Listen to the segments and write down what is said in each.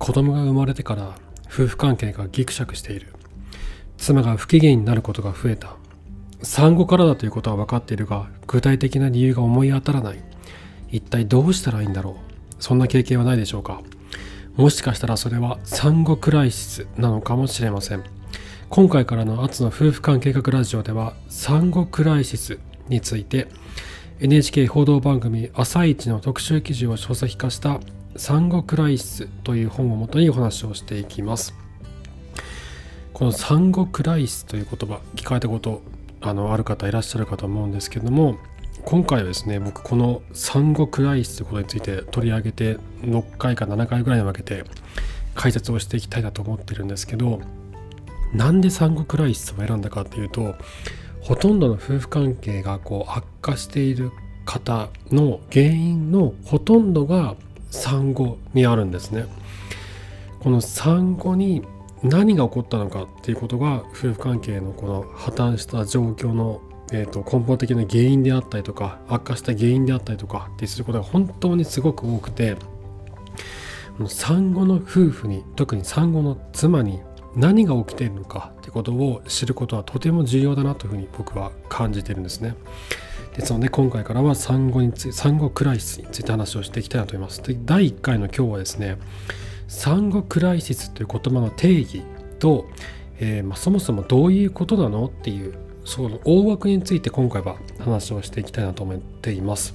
子供が生まれてから夫婦関係がギクシャクしている。妻が不機嫌になることが増えた。産後からだということは分かっているが具体的な理由が思い当たらない。一体どうしたらいいんだろう。そんな経験はないでしょうか。もしかしたらそれは産後クライシスなのかもしれません。今回からのアツの夫婦関係学ラジオでは産後クライシスについて NHK 報道番組「朝一の特集記事を書籍化した産後クライシスという本をもとにお話をしていきます。この産後クライシスという言葉聞かれたことあのある方いらっしゃるかと思うんですけども今回はですね僕この産後クライシスということについて取り上げて6回か7回ぐらいに分けて解説をしていきたいなと思ってるんですけどなんで産後クライシスを選んだかっていうとほとんどの夫婦関係がこう悪化している方の原因のほとんどが産後にあるんですね。この産後に何が起こったのかっていうことが夫婦関係のこの破綻した状況の、えー、と根本的な原因であったりとか悪化した原因であったりとかってすることが本当にすごく多くて産後の夫婦に特に産後の妻に何が起きているのかってことを知ることはとても重要だなというふうに僕は感じてるんですね。ですので今回からは産後につ産後クライシスについて話をしていきたいなと思います。で第1回の今日はですね産後クライシスという言葉の定義と、えー、まあ、そもそもどういうことなのっていうその大枠について今回は話をしていきたいなと思っています。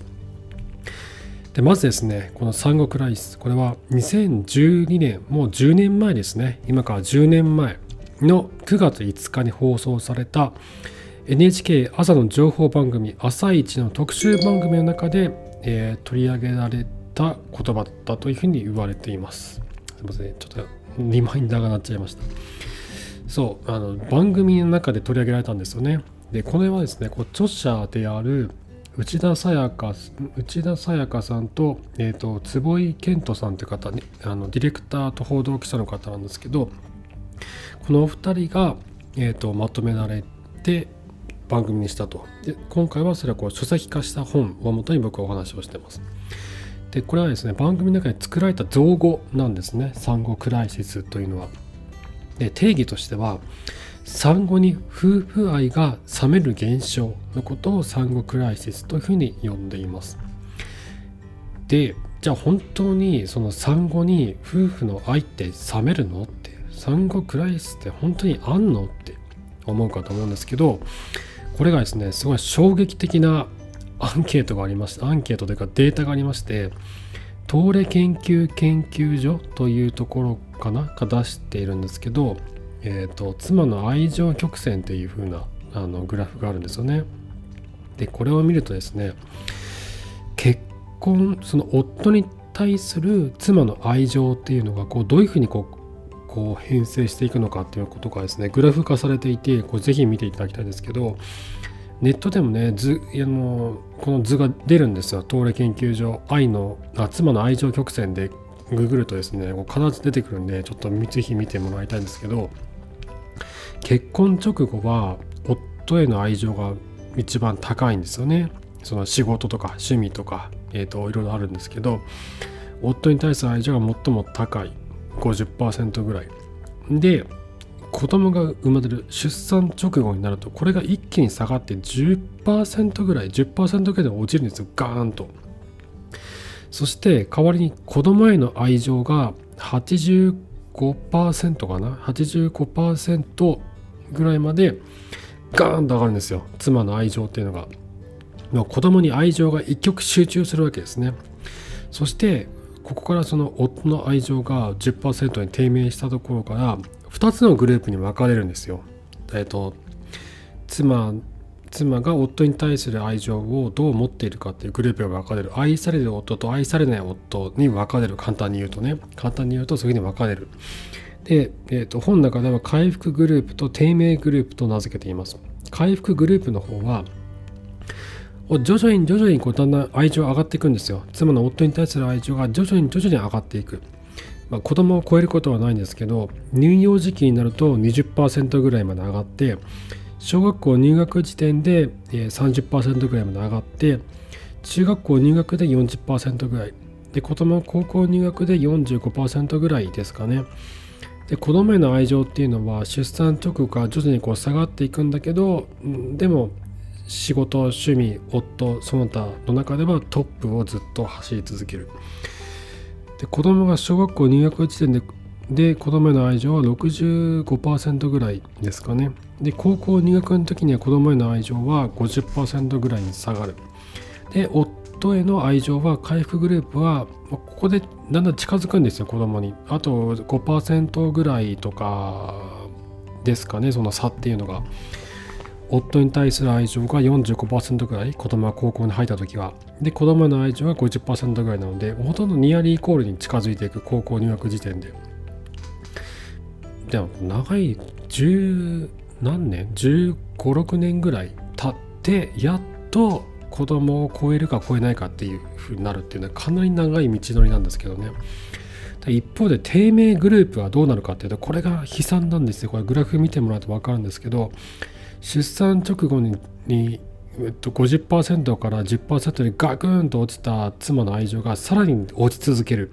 でまずですねこの産後クライシスこれは2012年もう10年前ですね今から10年前の9月5日に放送された NHK 朝の情報番組「朝一の特集番組の中で、えー、取り上げられた言葉だったというふうに言われています。すみません。ちょっとリマインダーが鳴っちゃいました。そうあの番組の中で取り上げられたんですよね。でこれはですねこう著者である内田沙耶香内田沙耶香さんと,、えーと、坪井健人さんという方にあのディレクターと報道記者の方なんですけどこのお二人が、えーと、まとめられて番組にしたとで今回はそれはこう書籍化した本をもとに僕はお話をしてますでこれはですね番組の中で作られた造語なんですね産後クライシスというのは。で定義としては産後に夫婦愛が冷める現象のことを産後クライシスというふうに呼んでいます。でじゃあ本当にその産後に夫婦の愛って冷めるのって産後クライシスって本当にあんのって思うかと思うんですけどこれがですねすごい衝撃的なアンケートがありましてアンケートというかデータがありまして東レ研究研究所というところかなが出しているんですけど、えーと、妻の愛情曲線っていう風なあのグラフがあるんですよね。でこれを見るとですね結婚その夫に対する妻の愛情っていうのがこうどういうふうにこうこう編成していくのかっていうことがですねグラフ化されていてこうぜひ見ていただきたいんですけどネットでもね図あのこの図が出るんですよ。東レ研究所愛の妻の愛情曲線でググるとですね必ず出てくるんでちょっとぜひ見てもらいたいんですけど結婚直後は夫への愛情が一番高いんですよね。その仕事とか趣味とか、えーと、いろいろあるんですけど夫に対する愛情が最も高い。50%ぐらい。で子供が生まれる出産直後になるとこれが一気に下がって10%ぐらい10%ぐらいで落ちるんですよガーンと。そして代わりに子供への愛情が85%かな？85%ぐらいまでガーンと上がるんですよ妻の愛情っていうのが。子供に愛情が一極集中するわけですね。そしてここからその夫の愛情が10%に低迷したところから2つのグループに分かれるんですよ。えっと妻妻が夫に対する愛情をどう持っているかっていうグループが分かれる。愛される夫と愛されない夫に分かれる。簡単に言うとね。簡単に言うとそういうふうに分かれる。で、えーと、本の中では回復グループと低迷グループと名付けています。回復グループの方は徐々に徐々にこうだんだん愛情上がっていくんですよ。妻の夫に対する愛情が徐々に徐々に上がっていく。まあ、子供を超えることはないんですけど乳幼児期になると20%ぐらいまで上がって小学校入学時点で30%ぐらいまで上がって中学校入学で40%ぐらい。で子供高校入学で45%ぐらいですかね。で子供への愛情っていうのは出産直後から徐々にこう下がっていくんだけどでも仕事趣味夫その他の中ではトップをずっと走り続ける。で子供が小学校入学時点でで子供への愛情は65%ぐらいですかね。で高校入学の時には子供への愛情は50%ぐらいに下がる。で夫への愛情は回復グループはここでだんだん近づくんですよ子供に。あと5%ぐらいとかですかねその差っていうのが。夫に対する愛情が45%ぐらい子供が高校に入った時は。で子供の愛情が50%ぐらいなのでほとんどニアリーイコールに近づいていく高校入学時点で。でも長い十何年？1 5 6年ぐらい経ってやっと子供を超えるか超えないかっていう風になるっていうのはかなり長い道のりなんですけどね。一方で低迷グループはどうなるかっていうとこれが悲惨なんですよ。これグラフ見てもらうと分かるんですけど出産直後にに、えっと、50%から10%にガクンと落ちた妻の愛情がさらに落ち続ける。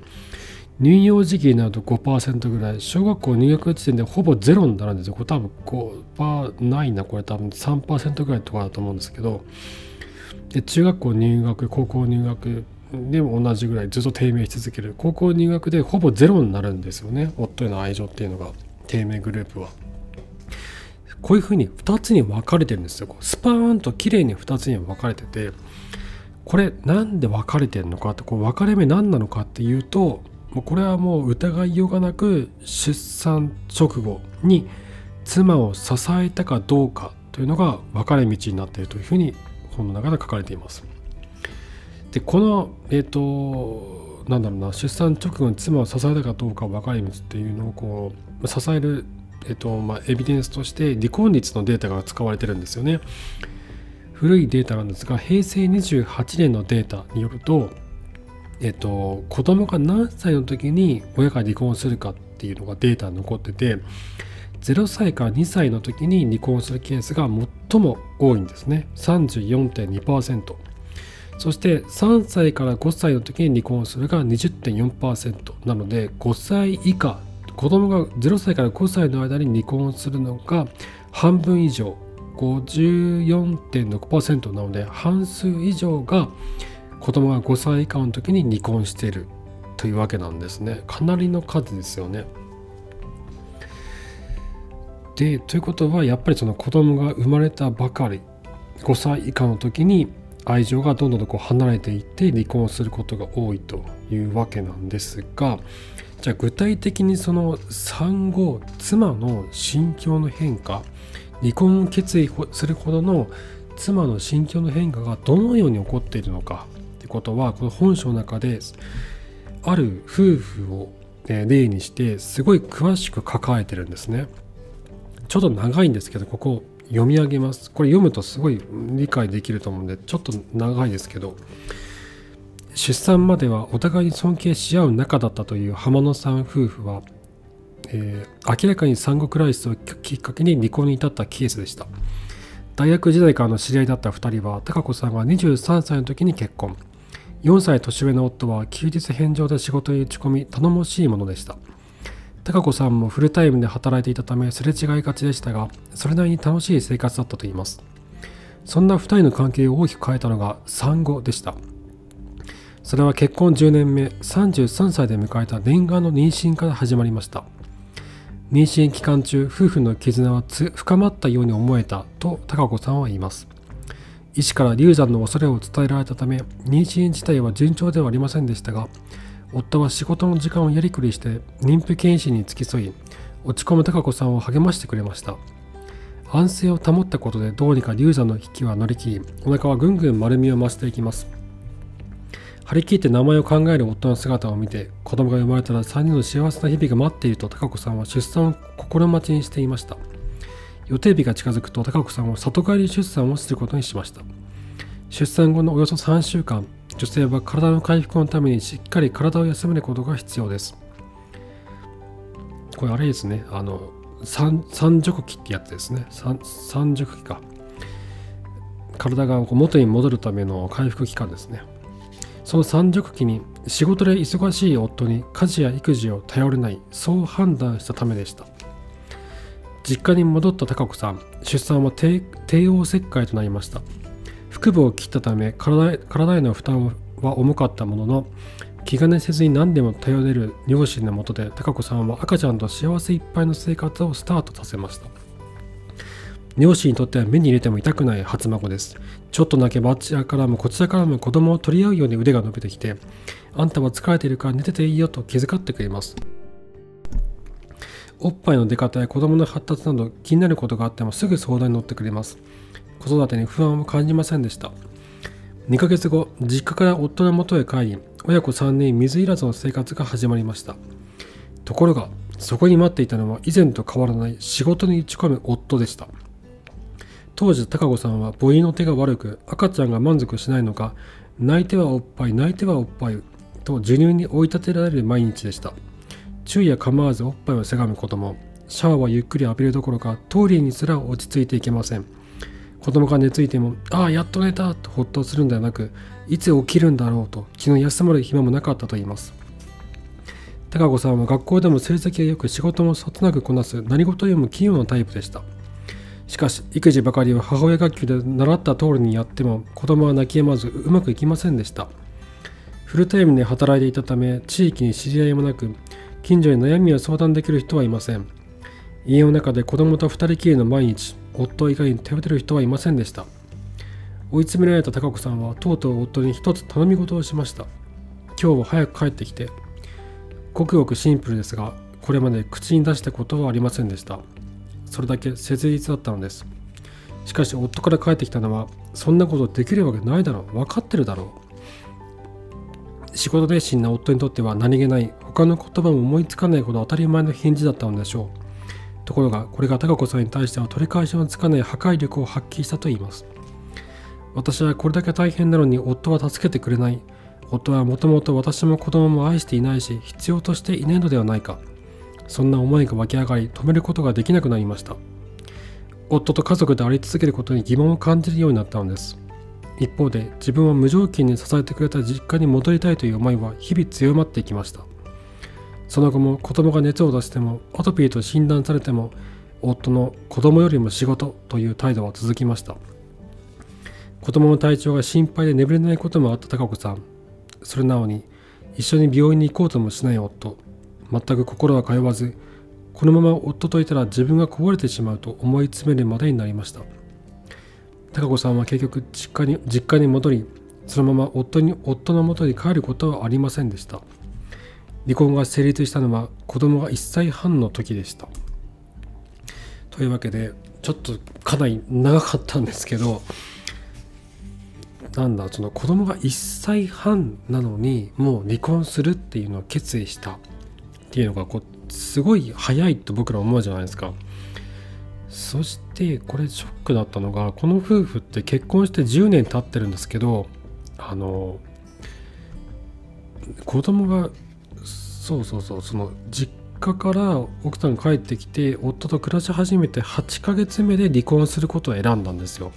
乳幼児期になると5%ぐらい。小学校入学時点でほぼゼロになるんですよ。これ多分5%ないな。これ多分3%ぐらいとかだと思うんですけど。で中学校入学高校入学でも同じぐらいずっと低迷し続ける。高校入学でほぼゼロになるんですよね。夫への愛情っていうのが。低迷グループは。こういうふうに2つに分かれてるんですよスパーンと綺麗に2つに分かれててこれなんで分かれてるのかってこう分かれ目何なのかっていうともうこれはもう疑いようがなく出産直後に妻を支えたかどうかというのが分かれ道になっているというふうに本の中で書かれています。でこのえっ、ー、となんだろうな出産直後に妻を支えたかどうか分かれ道っていうのをこう支える、えーとまあ、エビデンスとして離婚率のデータが使われてるんですよね。古いデータなんですが平成28年のデータによるとえっと、子供が何歳の時に親が離婚するかっていうのがデータに残ってて0歳から2歳の時に離婚するケースが最も多いんですね34.2%そして3歳から5歳の時に離婚するが20.4%なので5歳以下子供が0歳から5歳の間に離婚するのが半分以上54.6%なので半数以上が子供が5歳以下の時に離婚しているというわけなんですね。かなりの数ですよね。でということはやっぱりその子供が生まれたばかり5歳以下の時に愛情がどんどんこう離れていって離婚することが多いというわけなんですがじゃあ具体的にその産後妻の心境の変化離婚を決意するほどの妻の心境の変化がどのように起こっているのかってことはこの本書の中である夫婦を例にしてすごい詳しく書かれてるんですね。ちょっと長いんですけどここ読み上げます。これ読むとすごい理解できると思うんでちょっと長いですけど出産まではお互いに尊敬し合う仲だったという浜野さん夫婦は、えー、明らかに産後クライスをきっかけに離婚に至ったケースでした。大学時代からの知り合いだった2人は貴子さんが23歳の時に結婚。4歳年上の夫は休日返上で仕事に打ち込み頼もしいものでした。貴子さんもフルタイムで働いていたためすれ違いがちでしたがそれなりに楽しい生活だったといいます。そんな2人の関係を大きく変えたのが産後でした。それは結婚10年目33歳で迎えた念願の妊娠から始まりました。妊娠期間中夫婦の絆は深まったように思えたと貴子さんは言います。医師から流産の恐れを伝えられたため妊娠自体は順調ではありませんでしたが夫は仕事の時間をやりくりして妊婦検診に付き添い落ち込む貴子さんを励ましてくれました。安静を保ったことでどうにか流産の危機は乗り切りお腹はぐんぐん丸みを増していきます。張り切って名前を考える夫の姿を見て子供が生まれたら3人の幸せな日々が待っていると貴子さんは出産を心待ちにしていました。予定日が近づくと高子さんは里帰り出産をすることにしました。出産後のおよそ3週間女性は体の回復のためにしっかり体を休めることが必要です。これあれですねあの三熟期ってやつですね。三熟期か。体が元に戻るための回復期間ですね。その三熟期に仕事で忙しい夫に家事や育児を頼れないそう判断したためでした。実家に戻った貴子さん出産は帝王切開となりました。腹部を切ったため体体への負担は重かったものの気兼ねせずに何でも頼れる両親のもとで貴子さんは赤ちゃんと幸せいっぱいの生活をスタートさせました。両親にとっては目に入れても痛くない初孫です。ちょっと泣けばあちらからもこちらからも子供を取り合うように腕が伸びてきて、あんたは疲れているから寝てていいよと気遣ってくれます。おっぱいの出方や子供の発達など気になることがあってもすぐ相談に乗ってくれます。子育てに不安を感じませんでした。2ヶ月後、実家から夫の元へ帰り、親子3人水入らずの生活が始まりました。ところが、そこに待っていたのは以前と変わらない仕事に打ち込む夫でした。当時高子さんは母乳の手が悪く赤ちゃんが満足しないのか泣いてはおっぱい泣いてはおっぱいと授乳に追い立てられる毎日でした。昼夜構わずおっぱいをせがむこともシャワーはゆっくり浴びるどころかトイレにすら落ち着いていけません。子供が寝ついてもああやっと寝たとほっとするんではなくいつ起きるんだろうと気の休まる暇もなかったと言います。高子さんは学校でも成績が良く仕事もそつなくこなす何事よりも器用なタイプでした。しかし育児ばかりは母親学級で習った通りにやっても子供は泣き止まずうまくいきませんでした。フルタイムで働いていたため地域に知り合いもなく近所に悩みを相談できる人はいません。家の中で子供と二人きりの毎日夫以外に手を出る人はいませんでした。追い詰められた高子さんはとうとう夫に一つ頼み事をしました。今日は早く帰ってきてごくごくシンプルですがこれまで口に出したことはありませんでした。それだけ切実だったのです。しかし夫から帰ってきたのはそんなことできるわけないだろう。分かってるだろう。仕事熱心な夫にとっては何気ない他の言葉も思いつかないほど当たり前の返事だったのでしょう。ところがこれが貴子さんに対しては取り返しのつかない破壊力を発揮したといいます。私はこれだけ大変なのに夫は助けてくれない。夫はもともと私も子供も愛していないし必要としていないのではないか。そんな思いが湧き上がり止めることができなくなりました。夫と家族であり続けることに疑問を感じるようになったのです。一方で自分は無条件に支えてくれた実家に戻りたいという思いは日々強まっていきました。その後も子供が熱を出してもアトピーと診断されても夫の子供よりも仕事という態度は続きました。子供の体調が心配で眠れないこともあった高子さん。それなのに一緒に病院に行こうともしない夫。全く心は通わずこのまま夫といたら自分が壊れてしまうと思い詰めるまでになりました。高子さんは結局実家に実家に戻りそのまま夫に夫の元に帰ることはありませんでした。離婚が成立したのは子供が1歳半の時でした。というわけでちょっとかなり長かったんですけどなんだその子供が1歳半なのにもう離婚するっていうのを決意した。っていうのがこうすごい早いと僕ら思うじゃないですか。そしてこれショックだったのがこの夫婦って結婚して10年経ってるんですけどあの子供がそうそうそうその実家から奥さん帰ってきて夫と暮らし始めて8ヶ月目で離婚することを選んだんですよ。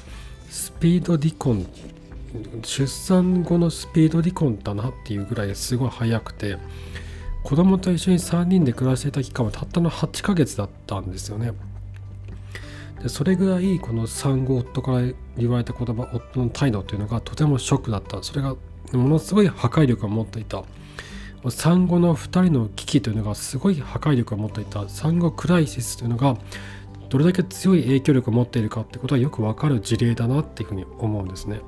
スピード離婚出産後のスピード離婚だなっていうぐらいすごい早くて。子供と一緒に3人で暮らしていた期間はたったの8ヶ月だったんですよね。でそれぐらいこの産後夫から言われた言葉夫の態度というのがとてもショックだったそれがものすごい破壊力を持っていた産後の2人の危機というのがすごい破壊力を持っていた産後クライシスというのがどれだけ強い影響力を持っているかってことはよくわかる事例だなっていうふうに思うんですね。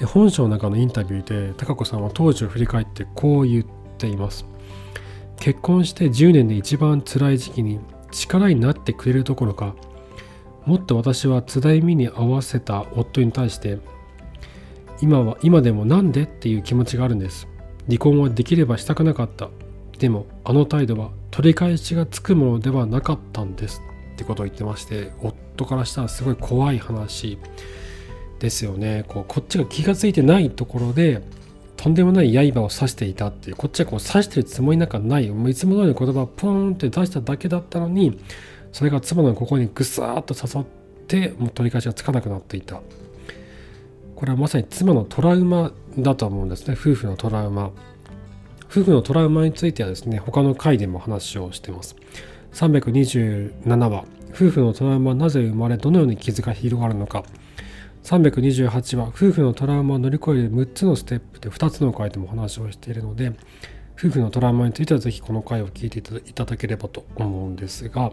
で本書の中のインタビューで貴子さんは当時を振り返ってこう言っています。結婚して10年で一番辛い時期に力になってくれるどころかもっと私は辛い目に合わせた夫に対して今は今でもなんでっていう気持ちがあるんです。離婚はできればしたくなかった。でもあの態度は取り返しがつくものではなかったんです。ってことを言ってまして夫からしたらすごい怖い話ですよね。こうこっちが気が付いてないところでとんでもない刃を刺していたっていうこっちはこう刺してるつもりなんかない。もういつも通りの言葉をポーンって出しただけだったのにそれが妻のここにぐさーっと刺さってもう取り返しがつかなくなっていた。これはまさに妻のトラウマだと思うんですね。夫婦のトラウマ。夫婦のトラウマについてはですね他の回でも話をしてます。327話夫婦のトラウマはなぜ生まれどのように傷が広がるのか。328話夫婦のトラウマを乗り越える6つのステップで2つの回でも話をしているので夫婦のトラウマについてはぜひこの回を聞いていただければと思うんですが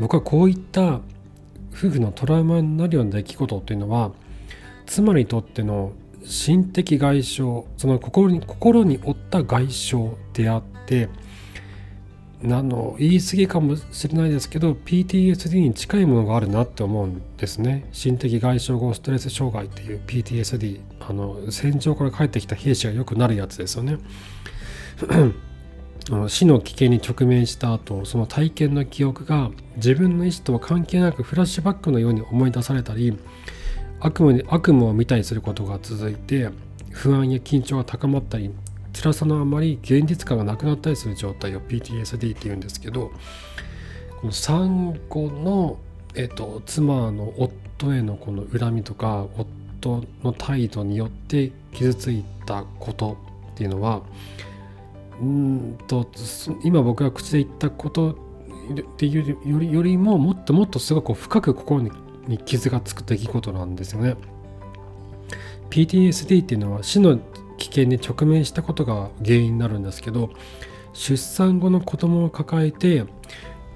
僕はこういった夫婦のトラウマになるような出来事っていうのは妻にとっての心的外傷その心に心に負った外傷であってあの言い過ぎかもしれないですけど PTSD に近いものがあるなって思うんですね。心的外傷後ストレス障害っていう PTSD あの戦場から帰ってきた兵士がよくなるやつですよね。死の危険に直面した後その体験の記憶が自分の意思とは関係なくフラッシュバックのように思い出されたり悪夢悪夢を見たりすることが続いて不安や緊張が高まったり辛さのあまり現実感がなくなったりする状態を PTSD っていうんですけどこの産後の、えっと、妻の夫へのこの恨みとか夫の態度によって傷ついたことっていうのはうんと今僕が口で言ったことっていうよりよりももっともっとすごく深く心に傷がつく出来事なんですよね。PTSD っていうのは死の危険に直面したことが原因になるんですけど出産後の子供を抱えて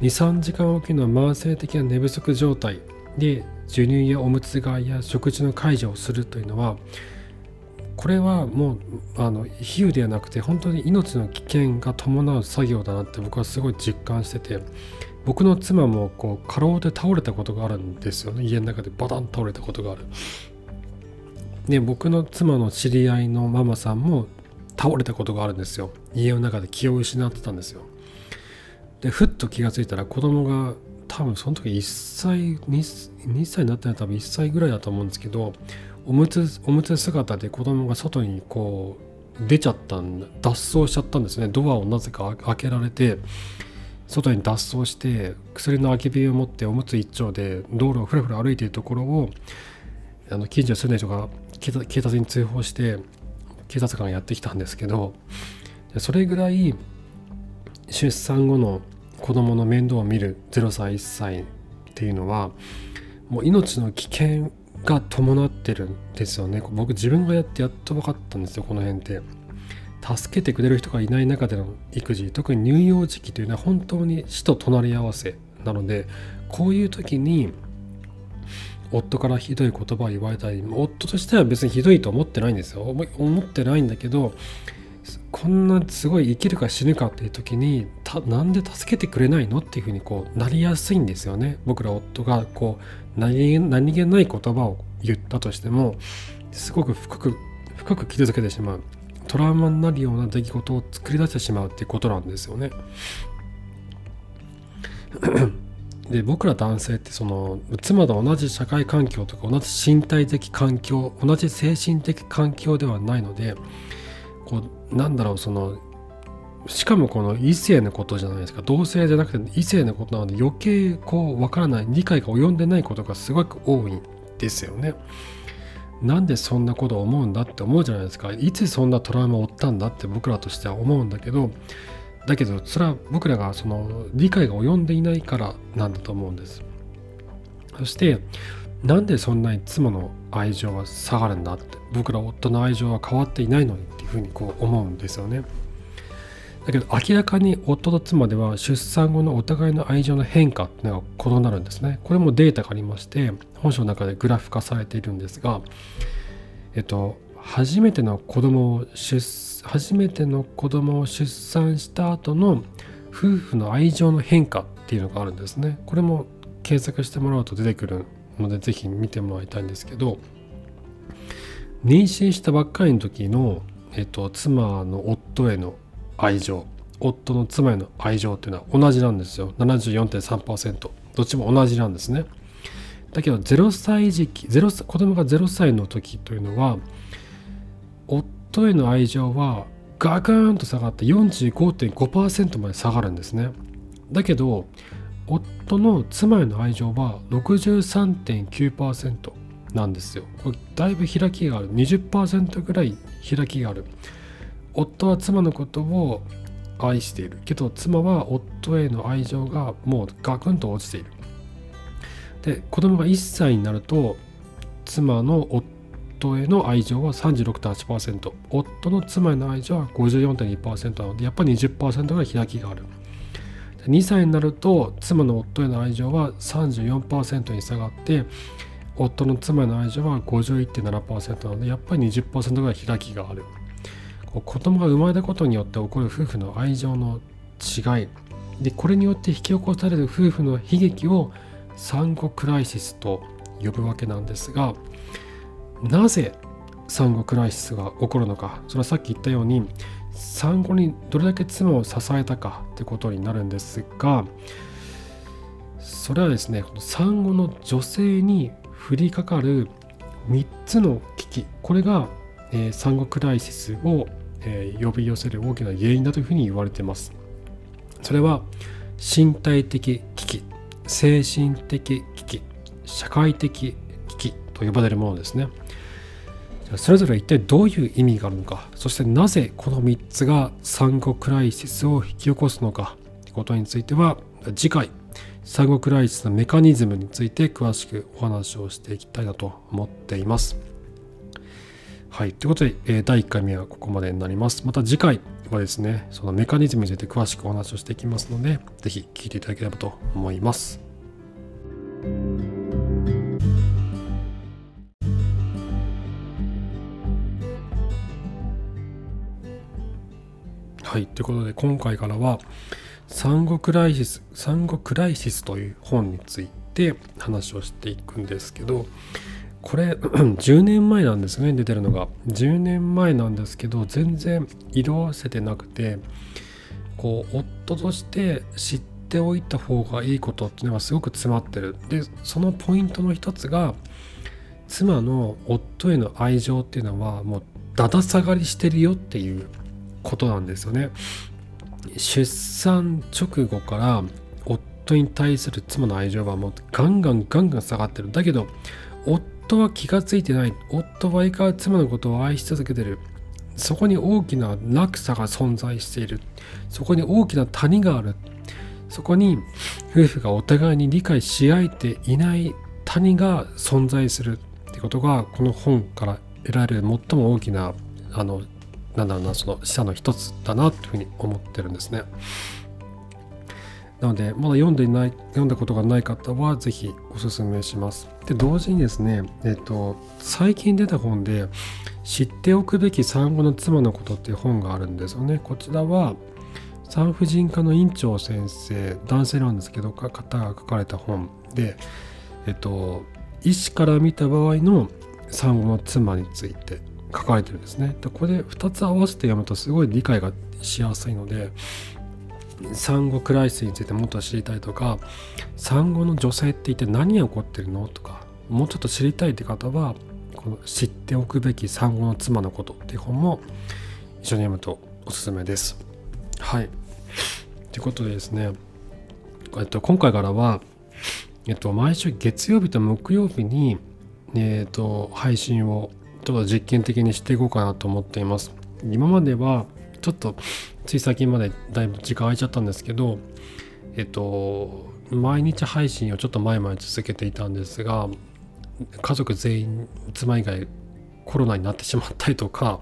23時間おきの慢性的な寝不足状態で授乳やおむつ替えや食事の介助をするというのはこれはもうあの比喩ではなくて本当に命の危険が伴う作業だなって僕はすごい実感してて僕の妻もこう過労で倒れたことがあるんですよね。家の中でバタン倒れたことがある。で僕の妻の知り合いのママさんも倒れたことがあるんですよ。家の中で気を失ってたんですよ。でふっと気が付いたら子供が多分その時1歳 2, 2歳になったら多分1歳ぐらいだと思うんですけどおむつおむつ姿で子供が外にこう出ちゃったん脱走しちゃったんですね。ドアをなぜか開けられて外に脱走して薬の空き瓶を持っておむつ一丁で道路をふらふら歩いているところをあの近所に住んでる人が警察に通報して警察官がやってきたんですけどそれぐらい出産後の子供の面倒を見る0歳1歳っていうのはもう命の危険が伴ってるんですよね。僕自分がやってやっと分かったんですよこの辺って。助けてくれる人がいない中での育児特に乳幼児期というのは本当に死と隣り合わせなのでこういう時に夫からひどい言葉を言われたり夫としては別にひどいと思ってないんですよ。思ってないんだけどこんなすごい生きるか死ぬかっていう時にたなんで助けてくれないのっていうふうにこうなりやすいんですよね。僕ら夫がこう何何気ない言葉を言ったとしてもすごく深く深く傷つけてしまう。トラウマになるような出来事を作り出してしまうっていうことなんですよね。で僕ら男性ってその妻と同じ社会環境とか同じ身体的環境同じ精神的環境ではないのでこうなんだろうそのしかもこの異性のことじゃないですか同性じゃなくて異性のことなので余計こう分からない理解が及んでないことがすごく多いんですよね。なんでそんなことを思うんだって思うじゃないですかいつそんなトラウマを負ったんだって僕らとしては思うんだけどだけどそれは僕らがその理解が及んでいないからなんだと思うんです。そしてなんでそんなに妻の愛情は下がるんだって僕ら夫の愛情は変わっていないのにっていうふうにこう思うんですよね。だけど明らかに夫と妻では出産後のお互いの愛情の変化っていうのが異なるんですね。これもデータがありまして本書の中でグラフ化されているんですがえっと初めての子供を出初めての子供を出産した後の夫婦の愛情の変化っていうのがあるんですね。これも検索してもらうと出てくるので是非見てもらいたいんですけど妊娠したばっかりの時の、えっと、妻の夫への愛情夫の妻への愛情っていうのは同じなんですよ。74.3%どっちも同じなんですね。だけど0歳時期0子供が0歳の時というのは夫への愛情はガクーンと下がって45.5%まで下がるんですねだけど夫の妻への愛情は63.9%なんですよ。これだいぶ開きがある。20%ぐらい開きがある。夫は妻のことを愛している。けど妻は夫への愛情がもうガクンと落ちている。で、子供が1歳になると妻の夫夫への愛情は36.8%夫の妻への愛情は54.2%なのでやっぱり20%が開きがある。2歳になると妻の夫への愛情は34%に下がって夫の妻への愛情は51.7%なのでやっぱり20%ぐらい開きがある。子供が生まれたことによって起こる夫婦の愛情の違い。でこれによって引き起こされる夫婦の悲劇を産後クライシスと呼ぶわけなんですがなぜ産後クライシスが起こるのか。それはさっき言ったように産後にどれだけ妻を支えたかってことになるんですがそれはですね産後の女性に降りかかる3つの危機。これが、えー、産後クライシスを、えー、呼び寄せる大きな原因だというふうに言われています。それは身体的危機精神的危機社会的危機と呼ばれるものですね。じゃそれぞれ一体どういう意味があるのか？そしてなぜこの3つが産後クライシスを引き起こすのか？ということについては次回産後クライシスのメカニズムについて詳しくお話をしていきたいなと思っています。はい。ということで、え第1回目はここまでになります。また次回はですね、そのメカニズムについて詳しくお話をしていきますので、是非聞いていただければと思います。はい、ということで今回からは産後クライシス産後クライシスという本について話をしていくんですけどこれ 10年前なんですね出てるのが。10年前なんですけど全然色あせてなくてこう夫として知っておいた方がいいことっていうのがすごく詰まってる。でそのポイントの一つが妻の夫への愛情っていうのはもうだだ下がりしてるよっていうことなんですよね。出産直後から夫に対する妻の愛情はもうガンガンガンガン下がってる。だけど夫は気が付いてない。夫は相変わらず妻のことを愛し続けてる。そこに大きな落差が存在している。そこに大きな谷がある。そこに夫婦がお互いに理解し合えていない谷が存在するってことがこの本から得られる最も大きなあのなんだろうなその示唆の一つだなというふうに思ってるんですね。なので、まだ読んでいない、読んだことがない方は、ぜひおすすめします。で、同時にですね、えっと、最近出た本で、知っておくべき産後の妻のことっていう本があるんですよね。こちらは、産婦人科の院長先生、男性なんですけど、方が書かれた本で、えっと、医師から見た場合の産後の妻について書かれてるんですね。でこれ2つ合わせて読むとすごい理解がしやすいので産後クライスについてもっと知りたいとか産後の女性って一体何が起こってるのとかもうちょっと知りたいって方はこの知っておくべき産後の妻のことっていう本も一緒に読むとおすすめです。はい。ということでですね、えっと、今回からは、えっと、毎週月曜日と木曜日に、えっと、配信をちょっと実験的にしていこうかなと思っています。今まではちょっとつい最近までだいぶ時間空いちゃったんですけど、えっと、毎日配信をちょっと前々続けていたんですが、家族全員、妻以外コロナになってしまったりとか、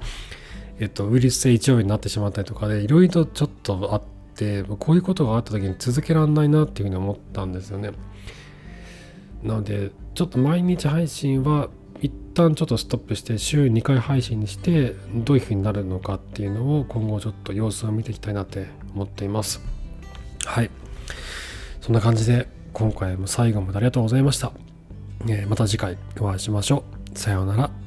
えっと、ウイルス性胃腸炎になってしまったりとかで、いろいろとちょっとあって、こういうことがあった時に続けられないなっていうふうに思ったんですよね。なので、ちょっと毎日配信は旦ちょっとストップして週2回配信にしてどういう風になるのかっていうのを今後ちょっと様子を見ていきたいなって思っています。はい。そんな感じで今回も最後までありがとうございました、えー、また次回お会いしましょう。さようなら。